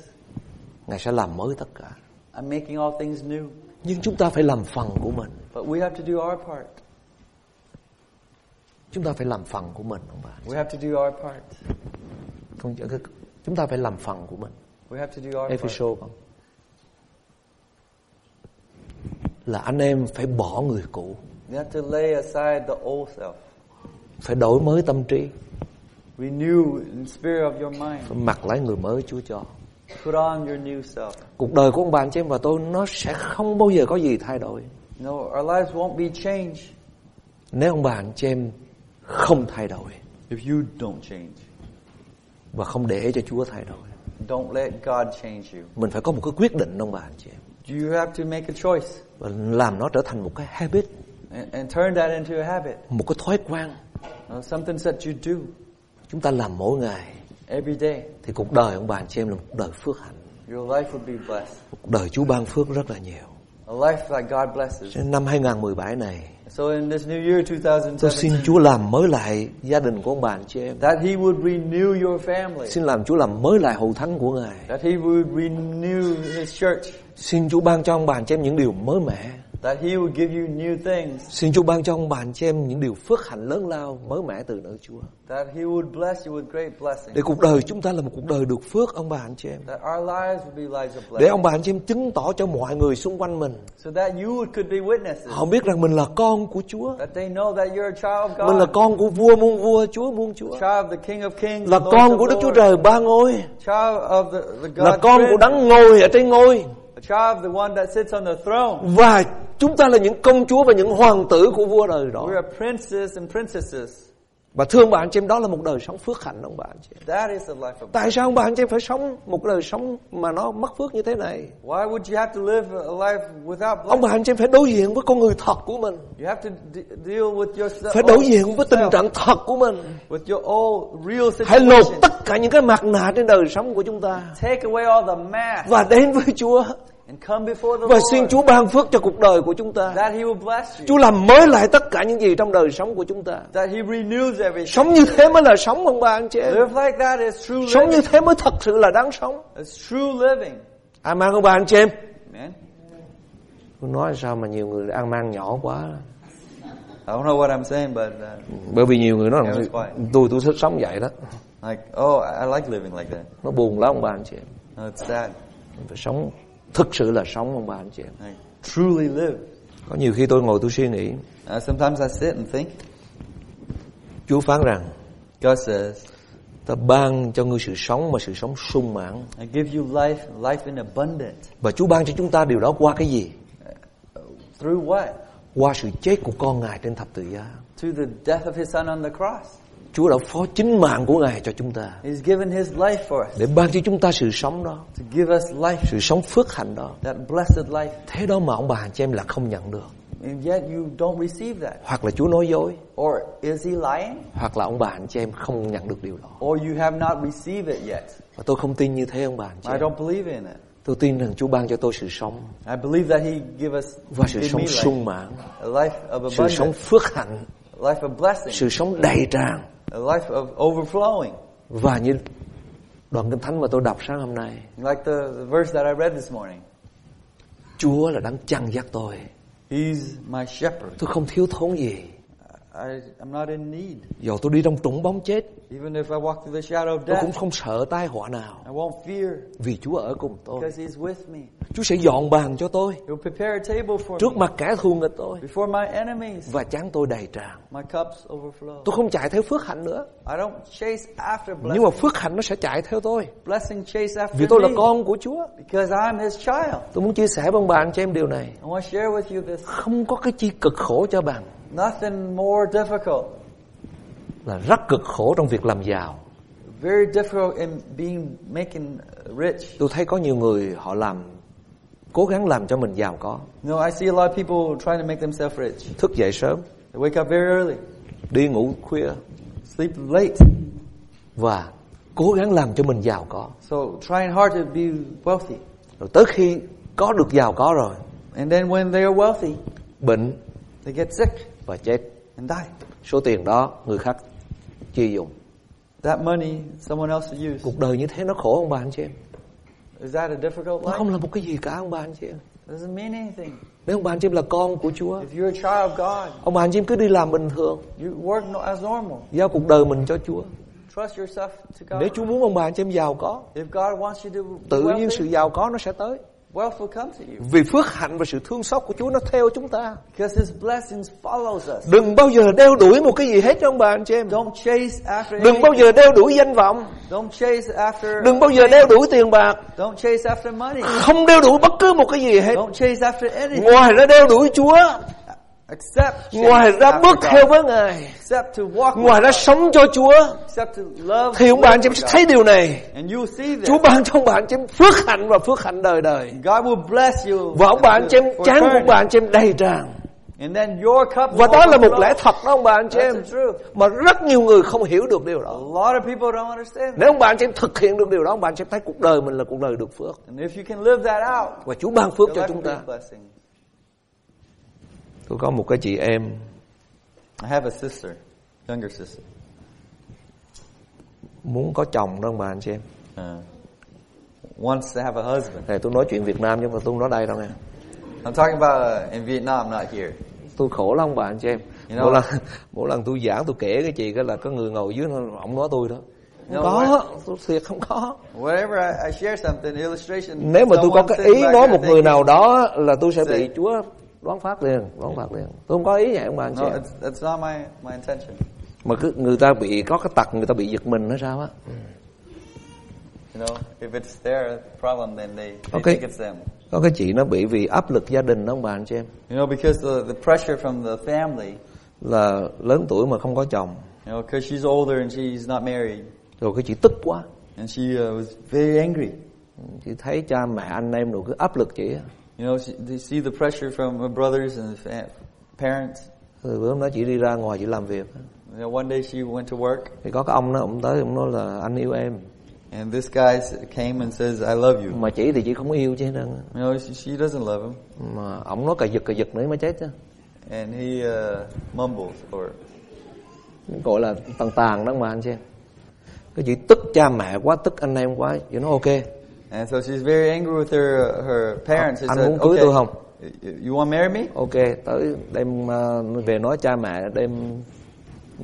Ngài sẽ làm mới tất cả. I'm making all things new. Nhưng chúng ta phải làm phần của mình. But we have to do our part. Chúng ta phải làm phần của mình ông bà. We have to do our part. Cái chúng ta phải làm phần của mình. We have to do our part. Ephesos con. Là anh em phải bỏ người cũ, You have to lay aside the old self. phải đổi mới tâm trí, Renew the spirit of your mind. phải mặc lấy người mới Chúa cho. Put on your new self. Cuộc đời của ông bà anh chị em và tôi nó sẽ không bao giờ có gì thay đổi. No, our lives won't be changed Nếu ông bà anh chị em không thay đổi if you don't change. và không để cho Chúa thay đổi. Don't let God change you. Mình phải có một cái quyết định ông bà anh chị em You have to make a choice và làm nó trở thành một cái habit, and, and turn that into a habit. một cái thói quen. Uh, something that you do Chúng ta làm mỗi ngày every day. thì cuộc đời ông bà anh chị em là một cuộc đời phước hạnh. Your life will be blessed. Cuộc đời Chúa ban phước rất là nhiều. A life that God blesses. Năm 2017 này So in this new year tôi xin 2017, Chúa làm mới lại gia đình của ông bà chị em. that He would renew your family. Xin làm Chúa làm mới lại hậu thánh của Ngài. That He would renew His church. Xin Chúa ban cho ông bà chị em những điều mới mẻ. That He would give you new things. Xin Chúa ban cho ông bà anh chị em những điều phước hạnh lớn lao mới mẻ từ nơi Chúa. That He would bless you with great blessings. Để cuộc đời chúng ta là một cuộc đời được phước ông bà anh chị em. That our lives would be lives of Để blessing. ông bà anh chị em chứng tỏ cho mọi người xung quanh mình. So that you could be witnesses. Họ biết rằng mình là con của Chúa. That they know that you're a child of Mình là God. con của vua muôn vua, Chúa muôn Chúa. Child of the King of Kings. Là con của Đức Chúa. Trời ba ngôi. Child of the, the God Là con của đấng ngồi ở trên ngôi. A child of the one that sits on the throne. Và chúng ta là những công chúa và những hoàng tử của vua đời đó. We are princes and princesses. Và thương anh chị em đó là một đời sống phước hạnh ông anh chị em. That is the life of Tại sao ông anh chị em phải sống một đời sống mà nó mất phước như thế này? Why would you have to live a life without Ông blessing? anh chị em phải đối diện với con người thật của mình. You have to de- deal with yourself. Phải đối diện với tình trạng thật của mình. With your old real Hãy lột situation. tất cả những cái mặt nạ trên đời sống của chúng ta. Take away all the mask Và đến với Chúa. And come before the Và xin Lord. Chúa ban phước cho cuộc đời của chúng ta. That He will bless you. Chúa làm mới lại tất cả những gì trong đời sống của chúng ta. That He renews everything. Sống như thế mới là sống ông bà anh chị em. Live like that is true Sống như living. thế mới thật sự là đáng sống. It's true living. Amen ông bà anh chị em. Tôi nói sao mà nhiều người ăn mang nhỏ quá. I don't know what I'm saying, but uh, Bởi vì nhiều người nói rằng tôi tôi thích sống vậy đó. like, oh, I like living like that. Nó buồn lắm ông bà anh chị em. No, it's sad. Mình phải sống thực sự là sống ông bà anh chị em. Truly live. Có nhiều khi tôi ngồi tôi suy nghĩ, Uh, sometimes I sit and think. Chúa phán rằng God says, ta ban cho ngươi sự sống mà sự sống sung mãn. I give you life, life in abundance. Và Chúa ban cho chúng ta điều đó qua cái gì? Through what? Qua sự chết của con Ngài trên thập tự giá. Through the death of His Son on the cross. Chúa đã phó chính mạng của Ngài cho chúng ta He's given His life for us để ban cho chúng ta sự sống đó, to give us life, sự sống phước hạnh đó. that blessed life. Thế đó mà ông bà chị em là không nhận được. And yet you don't receive that. Hoặc là Chúa nói dối, Or is He lying? hoặc là ông bà anh chị em không nhận được điều đó. Or you have not received it yet. Và tôi không tin như thế ông bà anh chị I em. don't believe in it. Tôi tin rằng Chúa ban cho tôi sự sống I believe that He give us và sự sống sung mãn, a life of sự sống abundance, phước hạnh, a life of blessing, sự sống đầy tràn. A life of overflowing. Và như đoạn kinh thánh mà tôi đọc sáng hôm nay, Like the, the verse that I read this morning. Chúa là đang chăn dắt tôi. He's my shepherd. Tôi không thiếu thốn gì. I, I'm not in need. Dù tôi đi trong trũng bóng chết, Even if I walk through the shadow of tôi cũng death, không sợ tai họa nào. I won't fear Vì Chúa ở cùng tôi. because He's with me. Chúa sẽ dọn bàn cho tôi He'll prepare a table for trước me mặt kẻ thù nghịch tôi before my enemies. và chán tôi đầy tràn. My cups overflow. Tôi không chạy theo phước hạnh nữa, I don't chase after nhưng blessing. mà phước hạnh nó sẽ chạy theo tôi. Blessing chase after Vì tôi là me con của Chúa. because I'm His child. Tôi muốn chia sẻ với ông bà anh chị em điều này. I want to share with you this. Không có cái chi cực khổ cho bằng Nothing more difficult. là rất cực khổ trong việc làm giàu. Very difficult in being making rich. Tôi thấy có nhiều người họ làm cố gắng làm cho mình giàu có No, I see a lot of people trying to make themselves rich. thức dậy sớm They wake up very early, đi ngủ khuya sleep late. và cố gắng làm cho mình giàu có So trying hard to be wealthy. rồi tới khi có được giàu có rồi And then when they are wealthy, bệnh they get sick và chết and die. số tiền đó người khác chi dùng That money someone else will use. cuộc đời như thế nó khổ ông bà anh chị em Is that a difficult nó life? không là một cái gì cả ông bà anh chị em doesn't mean anything. nếu ông bà anh chị em là con của Chúa If you're a child of God, ông bà anh chị em cứ đi làm bình thường you work as normal. giao cuộc đời mình cho Chúa Trust yourself to God. nếu Chúa muốn ông bà anh chị em giàu có If God wants you to be tự nhiên sự giàu có nó sẽ tới wealth will come to you. vì phước hạnh và sự thương xót của Chúa nó theo chúng ta Because His blessings follows us. đừng bao giờ đeo đuổi một cái gì hết cho ông bà anh chị em Don't chase after đừng bao giờ đeo đuổi danh vọng Don't chase after đừng bao giờ đeo đuổi tiền bạc Don't chase after money. không đeo đuổi bất cứ một cái gì hết Don't chase after anything. ngoài ra đeo đuổi Chúa ngoài ra bước theo với Ngài. Except to walk with ngoài ra sống cho Chúa. Except to love thì ông chị em with sẽ thấy điều này. And you see this. Chúa ban cho ông chị em phước hạnh và phước hạnh đời đời. God will bless you. và ông anh chị em chán của ông chị em đầy tràn. And then your cup và will đó là một lẽ thật đó ông bà anh chị em mà rất nhiều người không hiểu được điều A đó lot of people don't understand. nếu ông bà anh chị em thực hiện được điều đó ông bà anh chị em thấy cuộc đời mình là cuộc đời được phước. And if you can live that out, và Chúa ban phước cho chúng ta. Tôi có một cái chị em. I have a sister, younger sister. muốn có chồng đó ông bà anh chị em. Uh, wants to have a husband. này tôi nói chuyện Việt Nam chứ mà tôi không nói đây đâu nghe I'm talking about uh, in Vietnam, not here. tôi khổ lắm ông bà anh chị em. You know- mỗi lần mỗi lần tôi giảng tôi kể cái chị cái là có người ngồi dưới nó ổng nói tôi đó. Không có tôi thiệt không có. Whenever I, I share something, illustration, nếu mà tôi có cái ý nói một người nào đó là tôi sẽ bị Chúa đoán phát liền đoán phát liền. Tôi không có ý vậy ông bà anh chị No, it's, that's not my, my intention. mà cứ người ta bị có cái tật người ta bị giật mình nó sao á. You know, if it's their problem, then they, they Okay. think it's them. có cái chị nó bị vì áp lực gia đình đó ông bà anh chị em. You know, because the, the pressure from the family, là lớn tuổi mà không có chồng. You know, because she's older and she's not married, rồi cái chị tức quá. And she uh, was very angry. chị thấy cha mẹ anh em rồi cứ áp lực chị You know, she, they see the pressure from her brothers and parents. rồi bữa hôm đó chị đi ra ngoài chị làm việc. You know, one day she went to work, thì có cái ông đó ông tới ông nói là anh yêu em and this guy came and says, "I love you." mà chị thì chị không yêu chứ á. You know, she, she doesn't love him, mà ông nói cà giật cà giật nữa mới chết chứ and he uh, mumbles or gọi là tàn tàn đó mà anh xem cái chị tức cha mẹ quá tức anh em quá chị nói ok And so she's very angry with her her parents. She Anh said, muốn cưới okay, tôi không? You want marry me? ok tới đem ờ, về nói cha mẹ đem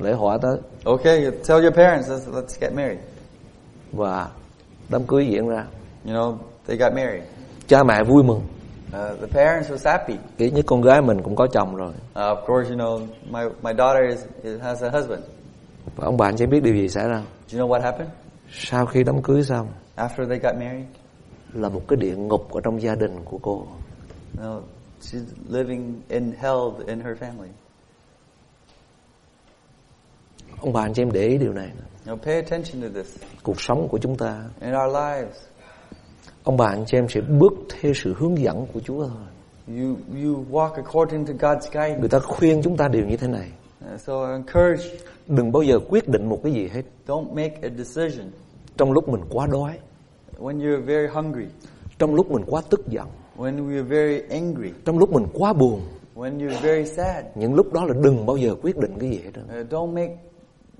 lễ hội tới Okay, tell your parents. Let's, let's get married. và đám cưới diễn ra You know, they got married. cha mẹ vui mừng Uh, the parents was happy. kỹ như con gái mình cũng có chồng rồi Uh, of course, you know, my my daughter is, is has a husband. và ông bạn sẽ biết điều gì xảy ra Do you know what happened sau khi đám cưới xong after they got married? là một cái địa ngục ở trong gia đình của cô. Know, she's living in hell in her family. ông bạn cho em để ý điều này know, pay attention to this. Cuộc sống của chúng ta. In our lives. ông bạn cho em sẽ bước theo sự hướng dẫn của Chúa thôi. You you walk according to God's guidance. người ta khuyên chúng ta điều như thế này. Uh, so I encourage. Đừng bao giờ quyết định một cái gì hết. Don't make a decision trong lúc mình quá đói. When you're very hungry, trong lúc mình quá tức giận. When you're very angry, trong lúc mình quá buồn. When you're very sad. những lúc đó là đừng bao giờ quyết định cái gì hết. Uh, don't make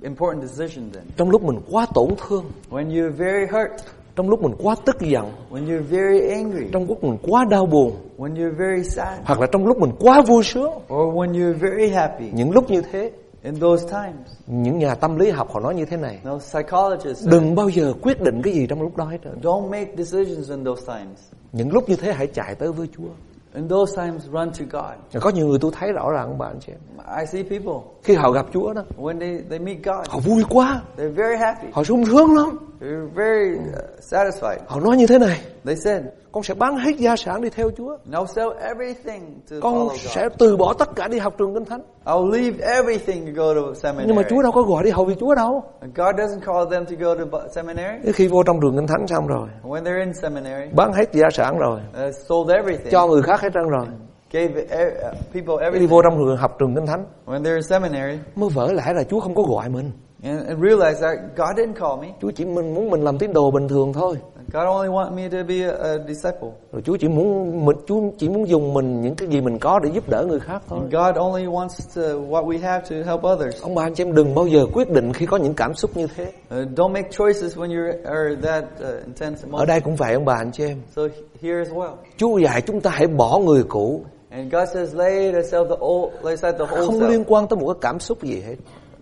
important decisions then. trong lúc mình quá tổn thương. When you're very hurt, trong lúc mình quá tức giận. When you're very angry, trong lúc mình quá đau buồn. When you're very sad, hoặc là trong lúc mình quá vui sướng. Or when you're very happy. những lúc như thế In those times, những nhà tâm lý học họ nói như thế này. No psychologists đừng bao giờ quyết định cái gì trong lúc đó hết trơn. don't make decisions in those times. những lúc như thế hãy chạy tới với Chúa. In those times, run to God. Có nhiều người tôi thấy rõ ràng bạn chị I see people. Khi họ gặp Chúa đó when they, they meet God, họ vui quá. they're very happy, họ sung sướng lắm They're very uh, satisfied. Họ nói như thế này, They said, con sẽ bán hết gia sản đi theo Chúa. "Now sell everything to Con sẽ từ bỏ tất cả đi học trường kinh thánh. I'll leave everything to go to seminary." Nhưng mà Chúa đâu có gọi đi học vì Chúa đâu. And God doesn't call them to go to seminary. Khi vô trong trường kinh thánh xong rồi, When they're in seminary, bán hết gia sản rồi, uh, sold everything, cho người khác hết trơn rồi. gave e- uh, people Cái đi everything. vô trong trường học trường kinh thánh When they're in seminary, mới vỡ lại là Chúa không có gọi mình. And, and realize that God didn't call me. Chúa chỉ mình muốn mình làm tín đồ bình thường thôi. God only want me to be a, a disciple. Rồi Chúa chỉ muốn mình Chúa chỉ muốn dùng mình những cái gì mình có để giúp đỡ người khác thôi. And God only wants to, what we have to help others. Ông bà anh chị em đừng bao giờ quyết định khi có những cảm xúc như thế. Uh, don't make choices when you are that uh, intense Ở emotion. đây cũng vậy ông bà anh chị em. So here as well. Chúa dạy chúng ta hãy bỏ người cũ, And God says, lay aside the old, lay aside the whole không self, liên quan tới một cái cảm xúc gì hết.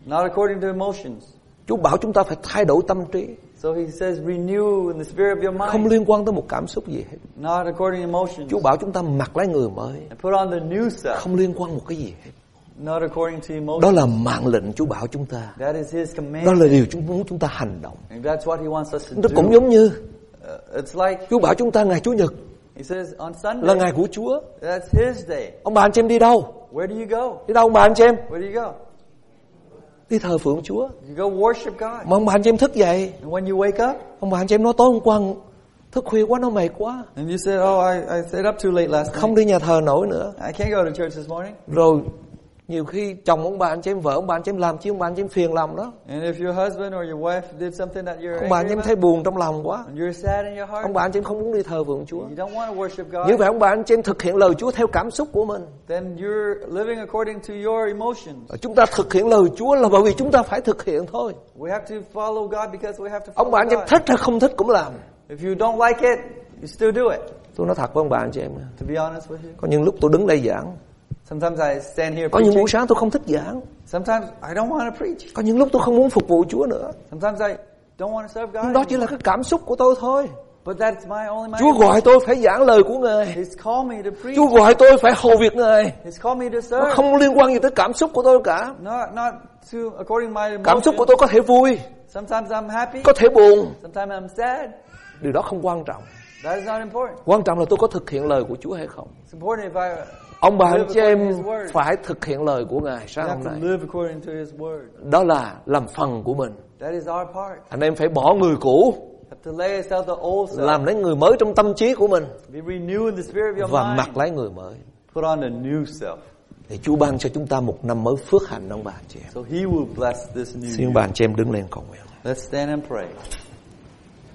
Not according to emotions. Chúa bảo chúng ta phải thay đổi tâm trí, So He says, renew in the spirit of your không mind, liên quan tới một cảm xúc gì hết. not according to emotions. Chúa bảo chúng ta mặc lấy người mới, And put on the new self, không liên quan một cái gì hết. not according to emotions. Đó là mạng lệnh Chúa bảo chúng ta. That is His Đó command, là điều Chúa muốn chúng ta hành động. and that's what He wants us to Nó cũng do. giống như Uh, it's like Chúa bảo chúng ta ngày Chủ nhật He says on là Sunday, ngày của Chúa. that's His day. Ông bà anh chị em đi đâu? Where do you go? Đi đâu ông bà anh chị em? Where do you go? Đi thờ phượng Chúa. You go worship God. Mà ông bà anh chị em thức dậy, And when you wake up, ông bà anh chị em nói tối hôm qua thức khuya quá nó mệt quá, and you say, "Oh, I, I stayed up too late last night. không đi nhà thờ nổi nữa. I can't go to church this morning." Rồi nhiều khi chồng ông bà anh chị em vợ ông bà anh chị em làm chứ ông bà anh chị em phiền lòng đó. And if your husband or your wife did something that you're Ông bà anh chị em thấy buồn trong lòng quá. and you're sad in your heart, Ông bà anh chị em không muốn đi thờ phượng Chúa. you don't want to worship God, Như vậy ông bà anh chị em thực hiện lời Chúa theo cảm xúc của mình. then you're living according to your emotions. Chúng ta thực hiện lời Chúa là bởi vì chúng ta phải thực hiện thôi. We have to follow God because we have to Ông bà follow anh chị em thích hay không thích cũng làm. If you don't like it, you still do it. Tôi nói thật với ông bà anh chị em. To be honest with you, Có những lúc tôi đứng đây giảng. Sometimes I stand here Có những buổi preaching. sáng tôi không thích giảng. Sometimes I don't want to preach. Có những lúc tôi không muốn phục vụ Chúa nữa. Sometimes I don't want to serve God. Nhưng đó chỉ là cái cảm xúc của tôi thôi. But that's my only my. Chúa gọi tôi phải giảng lời của Ngài. He's called me to preach. Chúa gọi tôi phải hầu việc Ngài. He's called me to Nó serve. không liên quan gì tới cảm xúc của tôi cả. Not not to according to my Cảm xúc của tôi có thể vui, Sometimes I'm happy. có thể buồn. Sometimes I'm sad. Điều đó không quan trọng. That is not important. Quan trọng là tôi có thực hiện lời của Chúa hay không. It's important if I Ông bà anh chị em phải thực hiện lời của Ngài sáng hôm nay. Đó là làm phần của mình. That is our part. Anh em phải bỏ người cũ, làm lấy người mới trong tâm trí của mình Be renewed in the spirit of your và mặc lấy người mới. Put on a new self. Để Chúa ban cho chúng ta một năm mới phước hạnh ông bà anh chị em. So He will bless this new Xin bà anh chị em đứng lên cầu nguyện. Let's stand and pray.